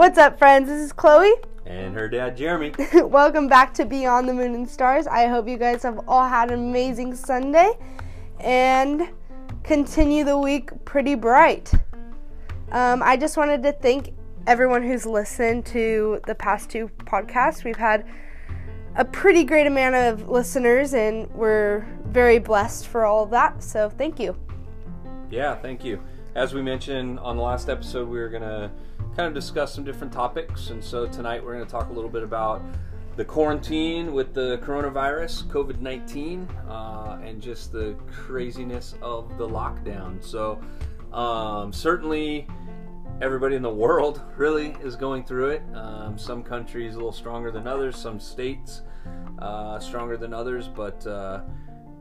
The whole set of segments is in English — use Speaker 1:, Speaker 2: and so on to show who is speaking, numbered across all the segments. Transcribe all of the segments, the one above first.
Speaker 1: What's up, friends? This is Chloe.
Speaker 2: And her dad, Jeremy.
Speaker 1: Welcome back to Beyond the Moon and Stars. I hope you guys have all had an amazing Sunday and continue the week pretty bright. Um, I just wanted to thank everyone who's listened to the past two podcasts. We've had a pretty great amount of listeners, and we're very blessed for all of that. So, thank you.
Speaker 2: Yeah, thank you. As we mentioned on the last episode, we were going to kind of discuss some different topics. And so tonight we're going to talk a little bit about the quarantine with the coronavirus, COVID 19, uh, and just the craziness of the lockdown. So, um, certainly everybody in the world really is going through it. Um, some countries a little stronger than others, some states uh, stronger than others, but uh,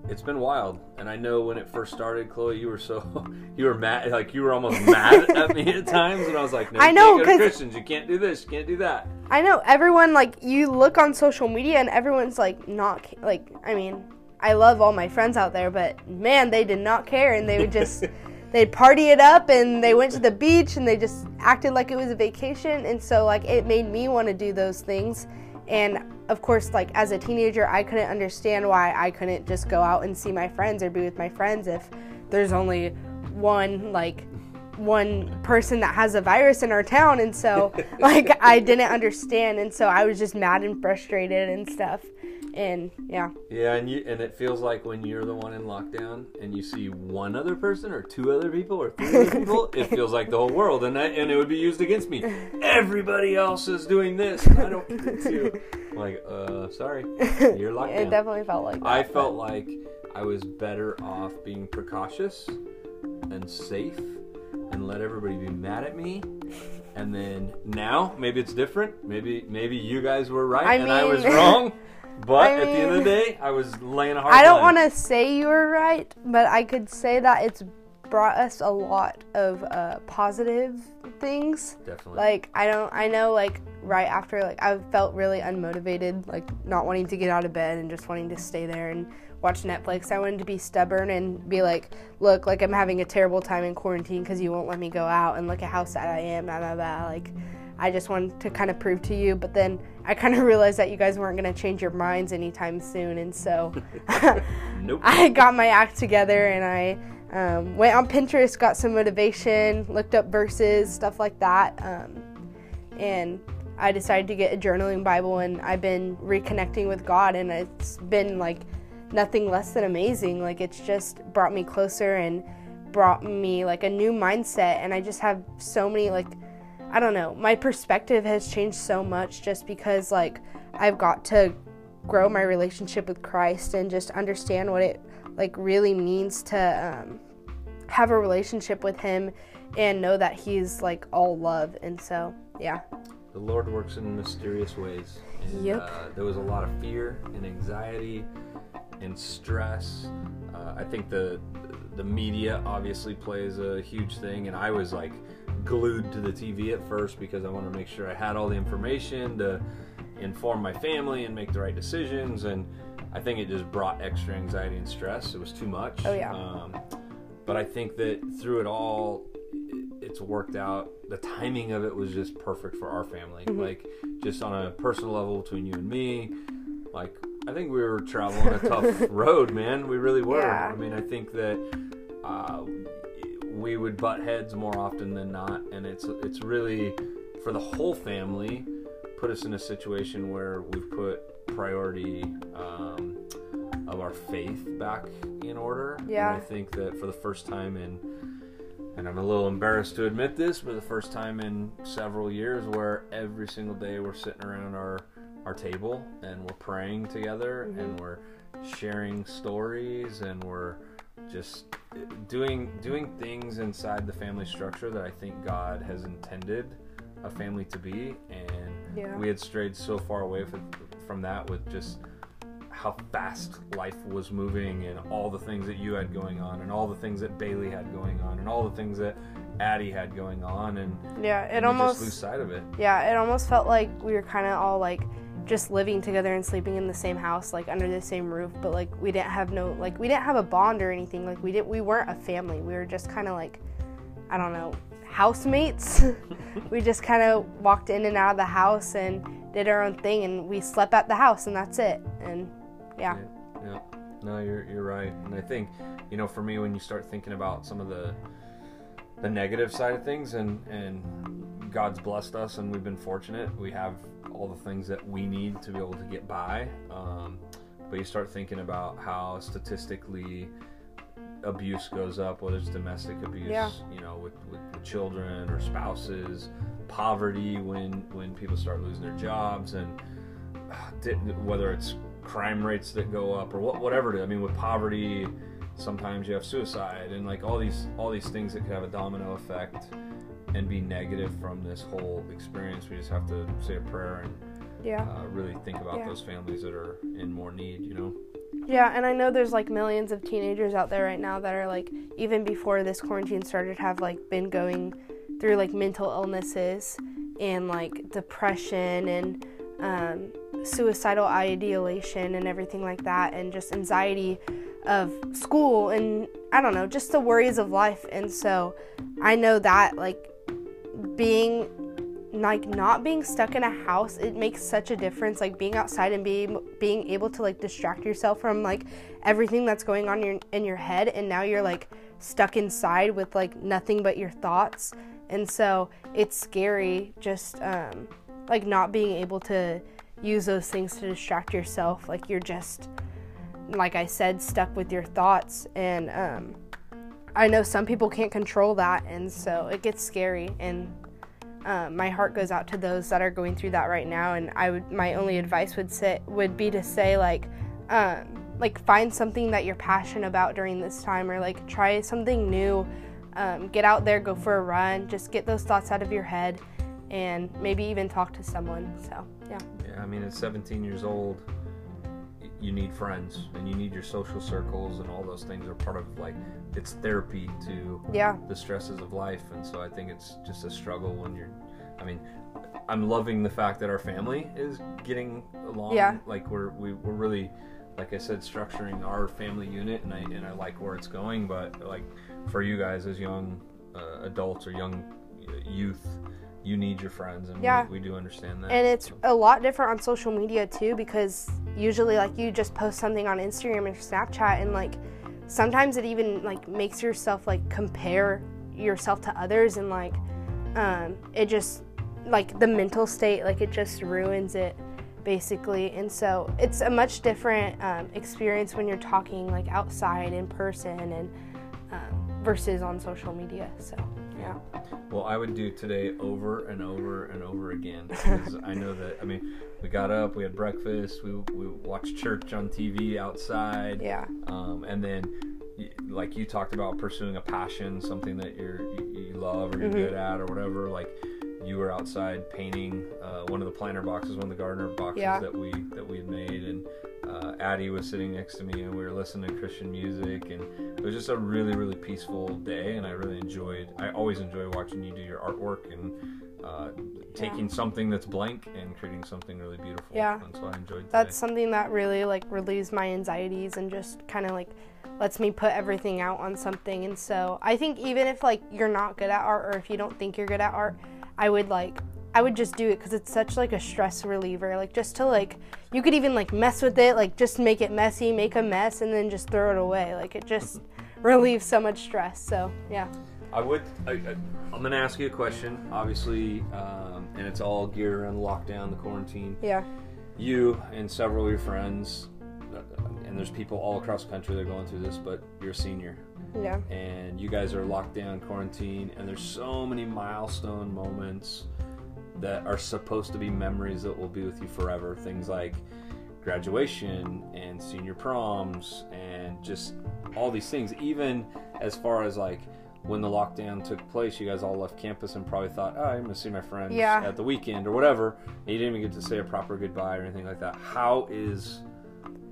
Speaker 2: it's been wild. And I know when it first started, Chloe, you were so you were mad, like you were almost mad at me at times, and I was like, "No,
Speaker 1: I know,
Speaker 2: because
Speaker 1: 'cause-
Speaker 2: Christians, you can't do this, you can't do that."
Speaker 1: I know everyone like you look on social media and everyone's like not like I mean I love all my friends out there but man they did not care and they would just they'd party it up and they went to the beach and they just acted like it was a vacation and so like it made me want to do those things and of course like as a teenager I couldn't understand why I couldn't just go out and see my friends or be with my friends if there's only one like one person that has a virus in our town. And so like I didn't understand. And so I was just mad and frustrated and stuff and yeah
Speaker 2: Yeah, and you and it feels like when you're the one in lockdown and you see one other person or two other people or three other people, it feels like the whole world, and I, and it would be used against me. Everybody else is doing this. I don't. I'm like, uh, sorry, you're locked
Speaker 1: it definitely felt like that,
Speaker 2: I
Speaker 1: but-
Speaker 2: felt like I was better off being precautious and safe and let everybody be mad at me. And then now maybe it's different. Maybe maybe you guys were right
Speaker 1: I
Speaker 2: and I was wrong. But
Speaker 1: I
Speaker 2: at the end of the day, I was laying a hard
Speaker 1: I don't want to say you were right but I could say that it's brought us a lot of uh, positive things.
Speaker 2: Definitely.
Speaker 1: like i don't i know like right after like i felt really unmotivated like not wanting to get out of bed and just wanting to stay there and watch netflix. I wanted to be stubborn and be like look like i'm having a terrible time in quarantine because you won't let me go out and look at how sad i am blah blah blah like i just wanted to kind of prove to you but then i kind of realized that you guys weren't going to change your minds anytime soon and so
Speaker 2: nope.
Speaker 1: I got my act together and I um, went on Pinterest, got some motivation, looked up verses, stuff like that. Um, and I decided to get a journaling Bible, and I've been reconnecting with God, and it's been like nothing less than amazing. Like, it's just brought me closer and brought me like a new mindset, and I just have so many, like, I don't know, my perspective has changed so much just because, like, I've got to grow my relationship with Christ and just understand what it like really means to um, have a relationship with Him and know that He's like all love. And so, yeah,
Speaker 2: The Lord works in mysterious ways. And,
Speaker 1: Yep.
Speaker 2: Uh, there was a lot of fear and anxiety and stress. Uh, I think the the media obviously plays a huge thing, and I was like glued to the TV at first because I wanted to make sure I had all the information to inform my family and make the right decisions. And I think it just brought extra anxiety and stress. It was too much.
Speaker 1: Oh, yeah.
Speaker 2: Um, but I think that through it all, it's worked out. The timing of it was just perfect for our family.
Speaker 1: Mm-hmm.
Speaker 2: Like, just on a personal level between you and me, like, I think we were traveling a tough road, man. We really were.
Speaker 1: Yeah.
Speaker 2: I mean, I think that uh, we would butt heads more often than not, and it's it's really for the whole family put us in a situation where we've put priority um, of our faith back in order. And
Speaker 1: Yeah.
Speaker 2: I think that for the first time in, and I'm a little embarrassed to admit this, but the first time in several years where every single day we're sitting around our our table and we're praying together and we're sharing stories and we're just doing doing things inside the family structure that I think God has intended a family to be and
Speaker 1: Yeah.
Speaker 2: we had strayed so far away from, from that with just how fast life was moving and all the things that you had going on and all the things that Bailey had going on and all the things that Addie had going on and
Speaker 1: yeah, it
Speaker 2: just lose sight of it.
Speaker 1: yeah, it almost felt like we were kind of all like just living together and sleeping in the same house, like under the same roof, but like we didn't have no like we didn't have a bond or anything. Like we didn't we weren't a family. We were just kind of like I don't know housemates. we just kind of walked in and out of the house and did our own thing, and we slept at the house, and that's it. And yeah.
Speaker 2: yeah. yeah. No, you're you're right, and I think you know for me when you start thinking about some of the the negative side of things, and and God's blessed us, and we've been fortunate. We have all the things that we need to be able to get by. Um, but you start thinking about how statistically abuse goes up, whether it's domestic abuse,
Speaker 1: Yeah.
Speaker 2: you know, with, with, with children or spouses, poverty when when people start losing their jobs, and uh, whether it's crime rates that go up or what, whatever it is. I mean, with poverty, sometimes you have suicide and like all these all these things that could have a domino effect and be negative from this whole experience. We just have to say a prayer and
Speaker 1: Yeah.
Speaker 2: uh, really think about
Speaker 1: Yeah.
Speaker 2: those families that are in more need. You know.
Speaker 1: Yeah, and I know there's like millions of teenagers out there right now that are like even before this quarantine started have like been going through like mental illnesses and like depression and um, suicidal ideation and everything like that and just anxiety of school and I don't know just the worries of life and so I know that like being like not being stuck in a house it makes such a difference like being outside and being being able to like distract yourself from like everything that's going on in your, in your head and now you're like stuck inside with like nothing but your thoughts. And so it's scary just um like not being able to use those things to distract yourself. Like you're just like I said stuck with your thoughts. And um I know some people can't control that and so it gets scary and um, my heart goes out to those that are going through that right now and i would my only advice would say would be to say like um, like find something that you're passionate about during this time or like try something new um, get out there go for a run just get those thoughts out of your head and maybe even talk to someone so yeah.
Speaker 2: Yeah, I mean, at 17 years old, you need friends and you need your social circles, and all those things are part of like it's therapy to
Speaker 1: yeah
Speaker 2: the stresses of life. And so I think it's just a struggle when you're. I mean, I'm loving the fact that our family is getting along.
Speaker 1: Yeah.
Speaker 2: Like we're we, we're really, like I said, structuring our family unit, and I and I like where it's going. But like for you guys as young uh, adults or young uh, youth. You need your friends, and
Speaker 1: Yeah.
Speaker 2: we, we do understand that.
Speaker 1: and it's a lot different on social media too because usually like you just post something on instagram or snapchat and like sometimes it even like makes yourself like compare yourself to others and like um, it just like the mental state like it just ruins it basically and so it's a much different um, experience when you're talking like outside in person and um, versus on social media so yeah
Speaker 2: Well, I would do today over and over and over again because I know that. I mean, we got up, we had breakfast, we we watched church on TV outside,
Speaker 1: yeah
Speaker 2: um, and then like you talked about pursuing a passion, something that you're you, you love or you're
Speaker 1: Mhm.
Speaker 2: good at or whatever. Like you were outside painting uh, one of the planter boxes, one of the gardener boxes
Speaker 1: Yeah.
Speaker 2: that we that we had made, and uh, Addie was sitting next to me, and we were listening to Christian music, and it was just a really really peaceful day, and I really enjoyed. I always enjoy watching you do your artwork and. Uh, taking something that's blank and creating something really beautiful.
Speaker 1: Yeah.
Speaker 2: And so I enjoyed today.
Speaker 1: that's something that really like relieves my anxieties and just kind of like lets me put everything out on something and so i think even if like you're not good at art or if you don't think you're good at art i would like i would just do it because it's such like a stress reliever like just to like you could even like mess with it like just make it messy make a mess and then just throw it away like it just relieves so much stress so yeah
Speaker 2: I would. I, I, I'm going to ask you a question, obviously, um, and it's all geared around lockdown, the quarantine.
Speaker 1: yeah
Speaker 2: You and several of your friends, uh, and there's people all across the country that are going through this, but you're a senior,
Speaker 1: yeah
Speaker 2: and you guys are locked down, quarantine, and there's so many milestone moments that are supposed to be memories that will be with you forever. Things like graduation and senior proms and just all these things. Even as far as like when the lockdown took place, you guys all left campus and probably thought, "Oh, I'm gonna see my friends
Speaker 1: Yeah.
Speaker 2: at the weekend or whatever." And you didn't even get to say a proper goodbye or anything like that. How is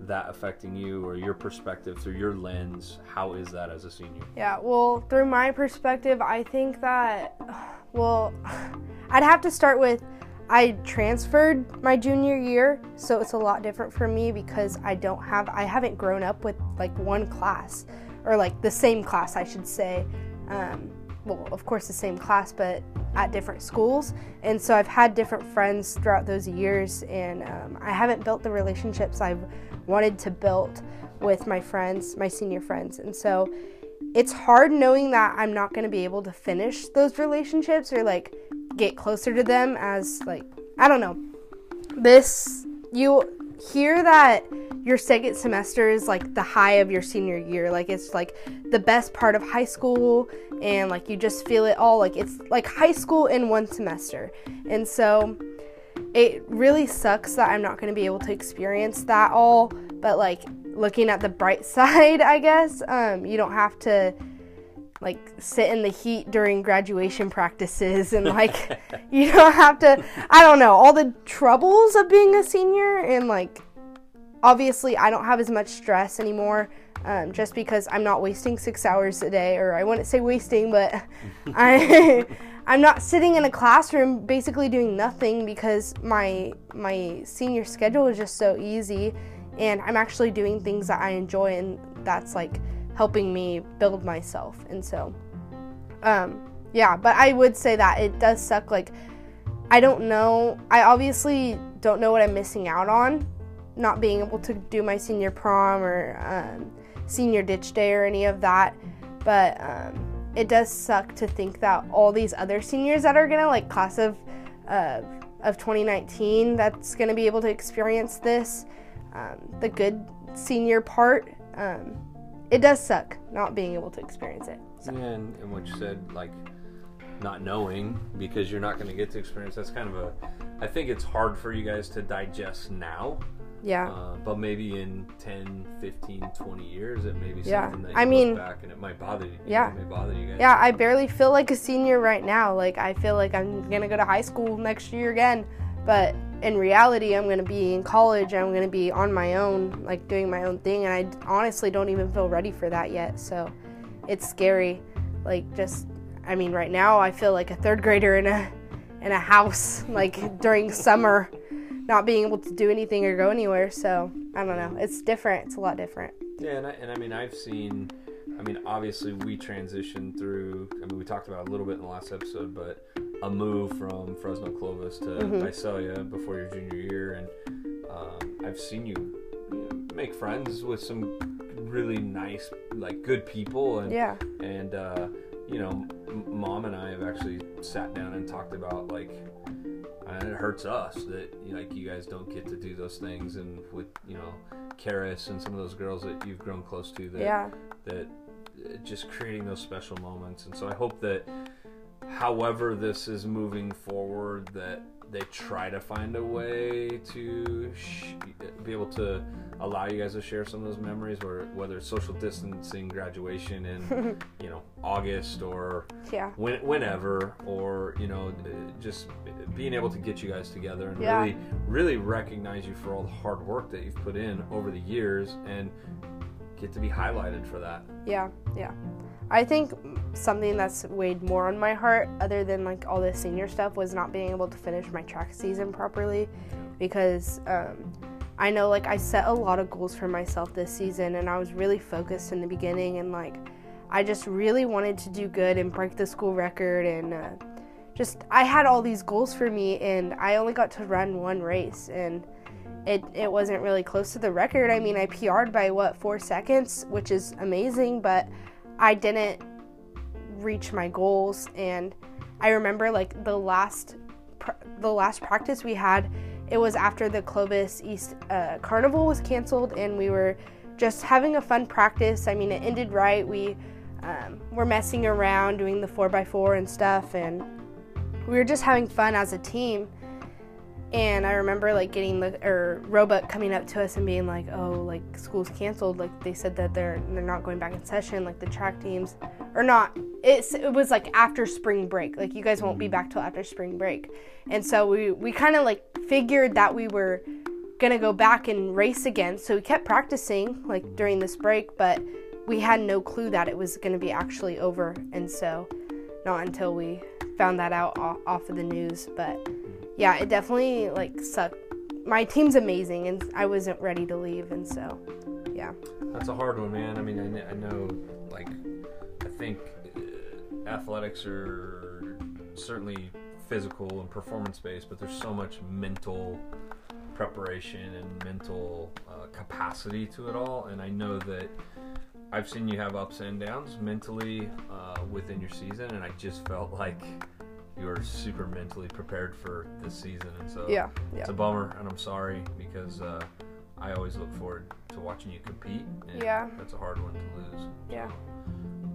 Speaker 2: that affecting you or your perspective through your lens? How is that as a senior?
Speaker 1: Yeah, well, through my perspective, I think that, well, I'd have to start with I transferred my junior year, so it's a lot different for me because I don't have, I haven't grown up with like one class or like the same class, I should say, um, well, of course, the same class, but at different schools. And so I've had different friends throughout those years, and um, I haven't built the relationships I've wanted to build with my friends, my senior friends. And so it's hard knowing that I'm not going to be able to finish those relationships or like get closer to them as like I don't know. This you hear that your second semester is like the high of your senior year. Like it's like the best part of high school and like you just feel it all like it's like high school in one semester. And so it really sucks that I'm not going to be able to experience that all, but like looking at the bright side, I guess, um, you don't have to like sit in the heat during graduation practices and like you don't have to I don't know, all the troubles of being a senior and like obviously I don't have as much stress anymore. Um, just because I'm not wasting six hours a day, or I wouldn't say wasting, but I I'm not sitting in a classroom basically doing nothing because my my senior schedule is just so easy, and I'm actually doing things that I enjoy, and that's like helping me build myself. And so, um, yeah, but I would say that it does suck. Like, I don't know. I obviously don't know what I'm missing out on, not being able to do my senior prom or um, senior ditch day or any of that. But um, it does suck to think that all these other seniors that are gonna like class of uh, of 2019 that's gonna be able to experience this, um, the good senior part. It does suck not being able to experience it.
Speaker 2: So. Yeah, and, and what you said, like not knowing because you're not going to get to experience. That's kind of a. I think it's hard for you guys to digest now.
Speaker 1: Yeah.
Speaker 2: Uh, but maybe in 10, 15, 20 years, it may be something
Speaker 1: Yeah.
Speaker 2: that you
Speaker 1: I
Speaker 2: look
Speaker 1: mean-
Speaker 2: back and it might bother you.
Speaker 1: Yeah.
Speaker 2: It may bother you guys.
Speaker 1: Yeah, I barely feel like a senior right now. Like I feel like I'm gonna go to high school next year again, but in reality, I'm gonna be in college. I'm gonna be on my own, like doing my own thing, and I honestly don't even feel ready for that yet. So it's scary. Like just, I mean, right now I feel like a third grader in a in a house, like during summer, not being able to do anything or go anywhere. So I don't know. It's different. It's a lot different.
Speaker 2: Yeah, and I, and I mean, I've seen. I mean, obviously, we transitioned through. I mean, we talked about a little bit in the last episode, but a move from Fresno Clovis to
Speaker 1: Mhm.
Speaker 2: Visalia before your junior year, and um, I've seen you, you know, make friends with some really nice, like, good people, and
Speaker 1: Yeah.
Speaker 2: and uh, you know, m- mom and I have actually sat down and talked about like, and it hurts us that you know, like you guys don't get to do those things, and with you know, Karis and some of those girls that you've grown close to, that
Speaker 1: Yeah.
Speaker 2: that uh, just creating those special moments, and so I hope that, however this is moving forward, that they try to find a way to sh- be able to allow you guys to share some of those memories, or whether it's social distancing, graduation in you know August or
Speaker 1: Yeah.
Speaker 2: when, whenever, or you know just being able to get you guys together and
Speaker 1: Yeah.
Speaker 2: really really recognize you for all the hard work that you've put in over the years and get to be highlighted for that.
Speaker 1: Yeah, yeah. I think something that's weighed more on my heart, other than like all the senior stuff, was not being able to finish my track season properly because um, I know like I set a lot of goals for myself this season and I was really focused in the beginning and like I just really wanted to do good and break the school record and uh, just I had all these goals for me and I only got to run one race and it, it wasn't really close to the record. I mean, I PR'd by what, four seconds, which is amazing, but I didn't reach my goals. And I remember like the last the last practice we had, it was after the Clovis East uh, Carnival was canceled, and we were just having a fun practice. I mean, it ended right. We um, were messing around, doing the four x four and stuff, and we were just having fun as a team. And I remember like getting the or Roebuck coming up to us and being like, "Oh, like school's canceled. Like they said that they're they're not going back in session. Like the track teams, or not. It's it was like after spring break. Like you guys won't be back till after spring break." And so we we kind of like figured that we were gonna go back and race again. So we kept practicing like during this break, but we had no clue that it was gonna be actually over. And so not until we found that out off of the news, but yeah, it definitely like sucked. My team's amazing, and I wasn't ready to leave, and so yeah,
Speaker 2: That's a hard one, man. I mean, I, I know, like, I think uh, athletics are certainly physical and performance based, but there's so much mental preparation and mental uh, capacity to it all. And I know that I've seen you have ups and downs mentally uh, within your season, and I just felt like you were super mentally prepared for this season. And so
Speaker 1: Yeah, yeah.
Speaker 2: it's a bummer, and I'm sorry because uh, I always look forward to watching you compete. And
Speaker 1: Yeah.
Speaker 2: That's a hard one to lose.
Speaker 1: Yeah.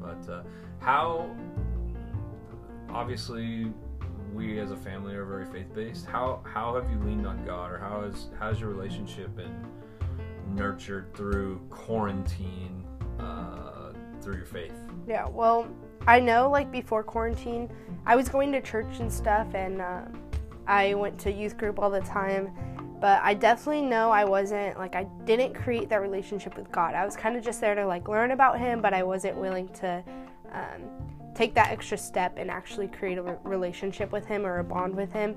Speaker 2: But uh, how, obviously, we as a family are very faith based. How how have you leaned on God, or how has how's your relationship been nurtured through quarantine, uh, through your faith?
Speaker 1: Yeah, well, I know like before quarantine, I was going to church and stuff, and uh, I went to youth group all the time. But I definitely know I wasn't like I didn't create that relationship with God. I was kind of just there to like learn about Him, but I wasn't willing to um, take that extra step and actually create a re- relationship with Him or a bond with Him.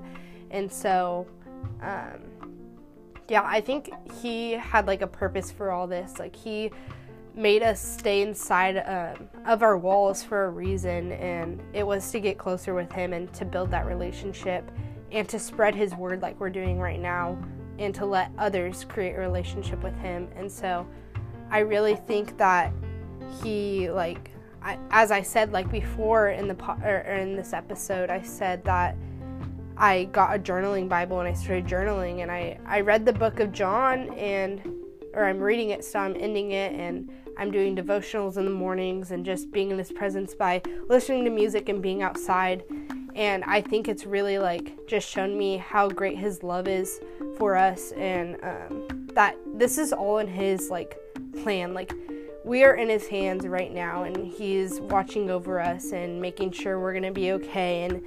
Speaker 1: And so, um, yeah, I think He had like a purpose for all this. Like He made us stay inside um, of our walls for a reason, and it was to get closer with Him and to build that relationship and to spread His word like we're doing right now, and to let others create a relationship with Him. And so, I really think that He like. I, as I said, like before in the po- or, in this episode, I said that I got a journaling Bible and I started journaling, and I I read the book of John and or I'm reading it, so I'm ending it, and I'm doing devotionals in the mornings and just being in His presence by listening to music and being outside. And I think it's really like just shown me how great His love is for us, and um, that this is all in His like plan. Like we are in His hands right now, and He's watching over us and making sure we're gonna be okay. And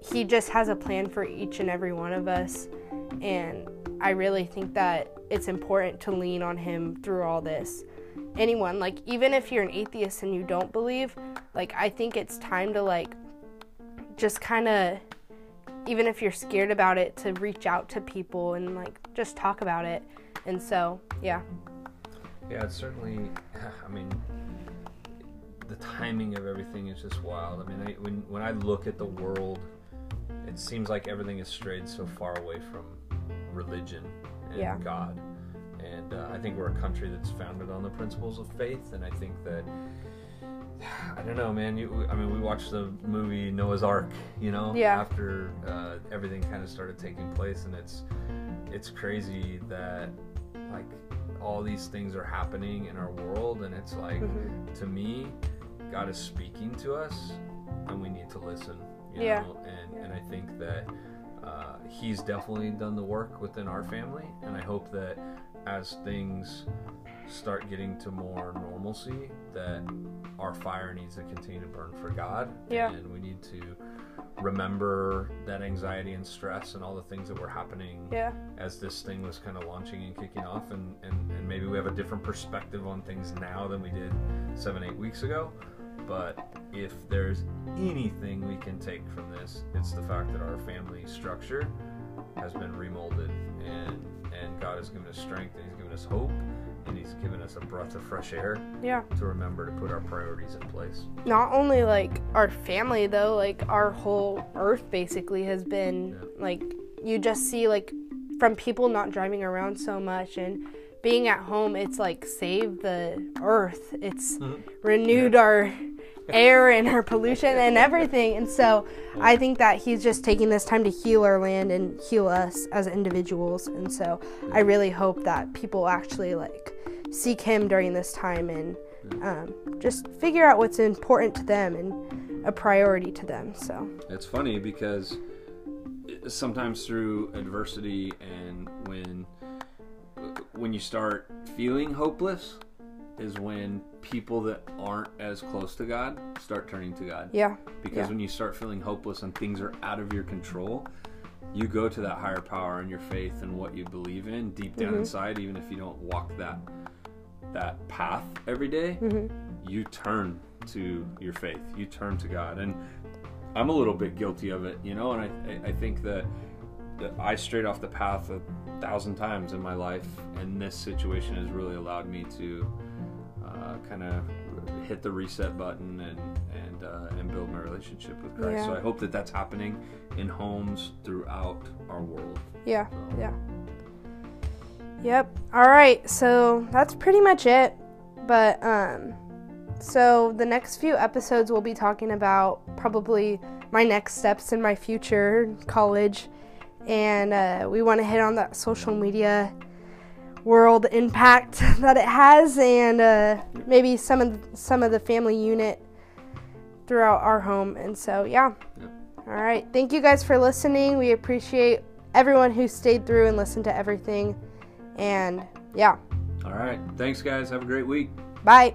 Speaker 1: He just has a plan for each and every one of us, and I really think that it's important to lean on him through all this. Anyone, like even if you're an atheist and you don't believe, like I think it's time to like just kind of even if you're scared about it to reach out to people and like just talk about it. And so, yeah.
Speaker 2: Yeah, it's certainly. I mean, the timing of everything is just wild. I mean, I, when when I look at the world, it seems like everything has strayed so far away from religion and
Speaker 1: Yeah.
Speaker 2: God. And uh, I think we're a country that's founded on the principles of faith, and I think that. I don't know, man. You, I mean, we watched the movie Noah's Ark, you know,
Speaker 1: Yeah.
Speaker 2: after uh, everything kind of started taking place, and it's it's crazy that like all these things are happening in our world, and it's like
Speaker 1: Mhm.
Speaker 2: to me, God is speaking to us, and we need to listen. You
Speaker 1: Yeah.
Speaker 2: know? and and I think that uh, He's definitely done the work within our family, and I hope that as things start getting to more normalcy, that our fire needs to continue to burn for God,
Speaker 1: Yeah.
Speaker 2: and we need to remember that anxiety and stress and all the things that were happening
Speaker 1: Yeah.
Speaker 2: as this thing was kind of launching and kicking off and, and, and maybe we have a different perspective on things now than we did seven eight weeks ago but if there's anything we can take from this it's the fact that our family structure has been remolded and and god has given us strength and he's given us hope and he's given us a breath of fresh air
Speaker 1: Yeah.
Speaker 2: to remember to put our priorities in place
Speaker 1: Not only like our family though, like our whole earth basically has been
Speaker 2: Yeah.
Speaker 1: like you just see like from people not driving around so much and being at home, it's like saved the earth. It's
Speaker 2: Mhm.
Speaker 1: renewed our air and our pollution and everything. And so I think that he's just taking this time to heal our land and heal us as individuals. And so I really hope that people actually like seek him during this time and um, just figure out what's important to them and a priority to them. So
Speaker 2: It's funny because sometimes through adversity and when when you start feeling hopeless is when people that aren't as close to God start turning to God.
Speaker 1: yeah,
Speaker 2: Because
Speaker 1: Yeah.
Speaker 2: when you start feeling hopeless and things are out of your control, you go to that higher power and your faith and what you believe in deep down
Speaker 1: Mhm.
Speaker 2: inside, even if you don't walk that that path every day,
Speaker 1: Mhm.
Speaker 2: you turn to your faith. You turn to God. And I'm a little bit guilty of it, you know, and I, I- I think that, that I strayed off the path a thousand times in my life, and this situation has really allowed me to uh, kind of hit the reset button and and uh, and build my relationship with Christ.
Speaker 1: Yeah.
Speaker 2: So I hope that that's happening in homes throughout our world.
Speaker 1: Yeah.
Speaker 2: So,
Speaker 1: Yeah. Yep. All right. So that's pretty much it. But um so the next few episodes we'll be talking about probably my next steps in my future college and uh, we want to hit on that social media world impact that it has and uh, maybe some of some of the family unit throughout our home and so yeah
Speaker 2: Yep.
Speaker 1: all right thank you guys for listening we appreciate everyone who stayed through and listened to everything and yeah
Speaker 2: All right. Thanks, guys. Have a great week.
Speaker 1: bye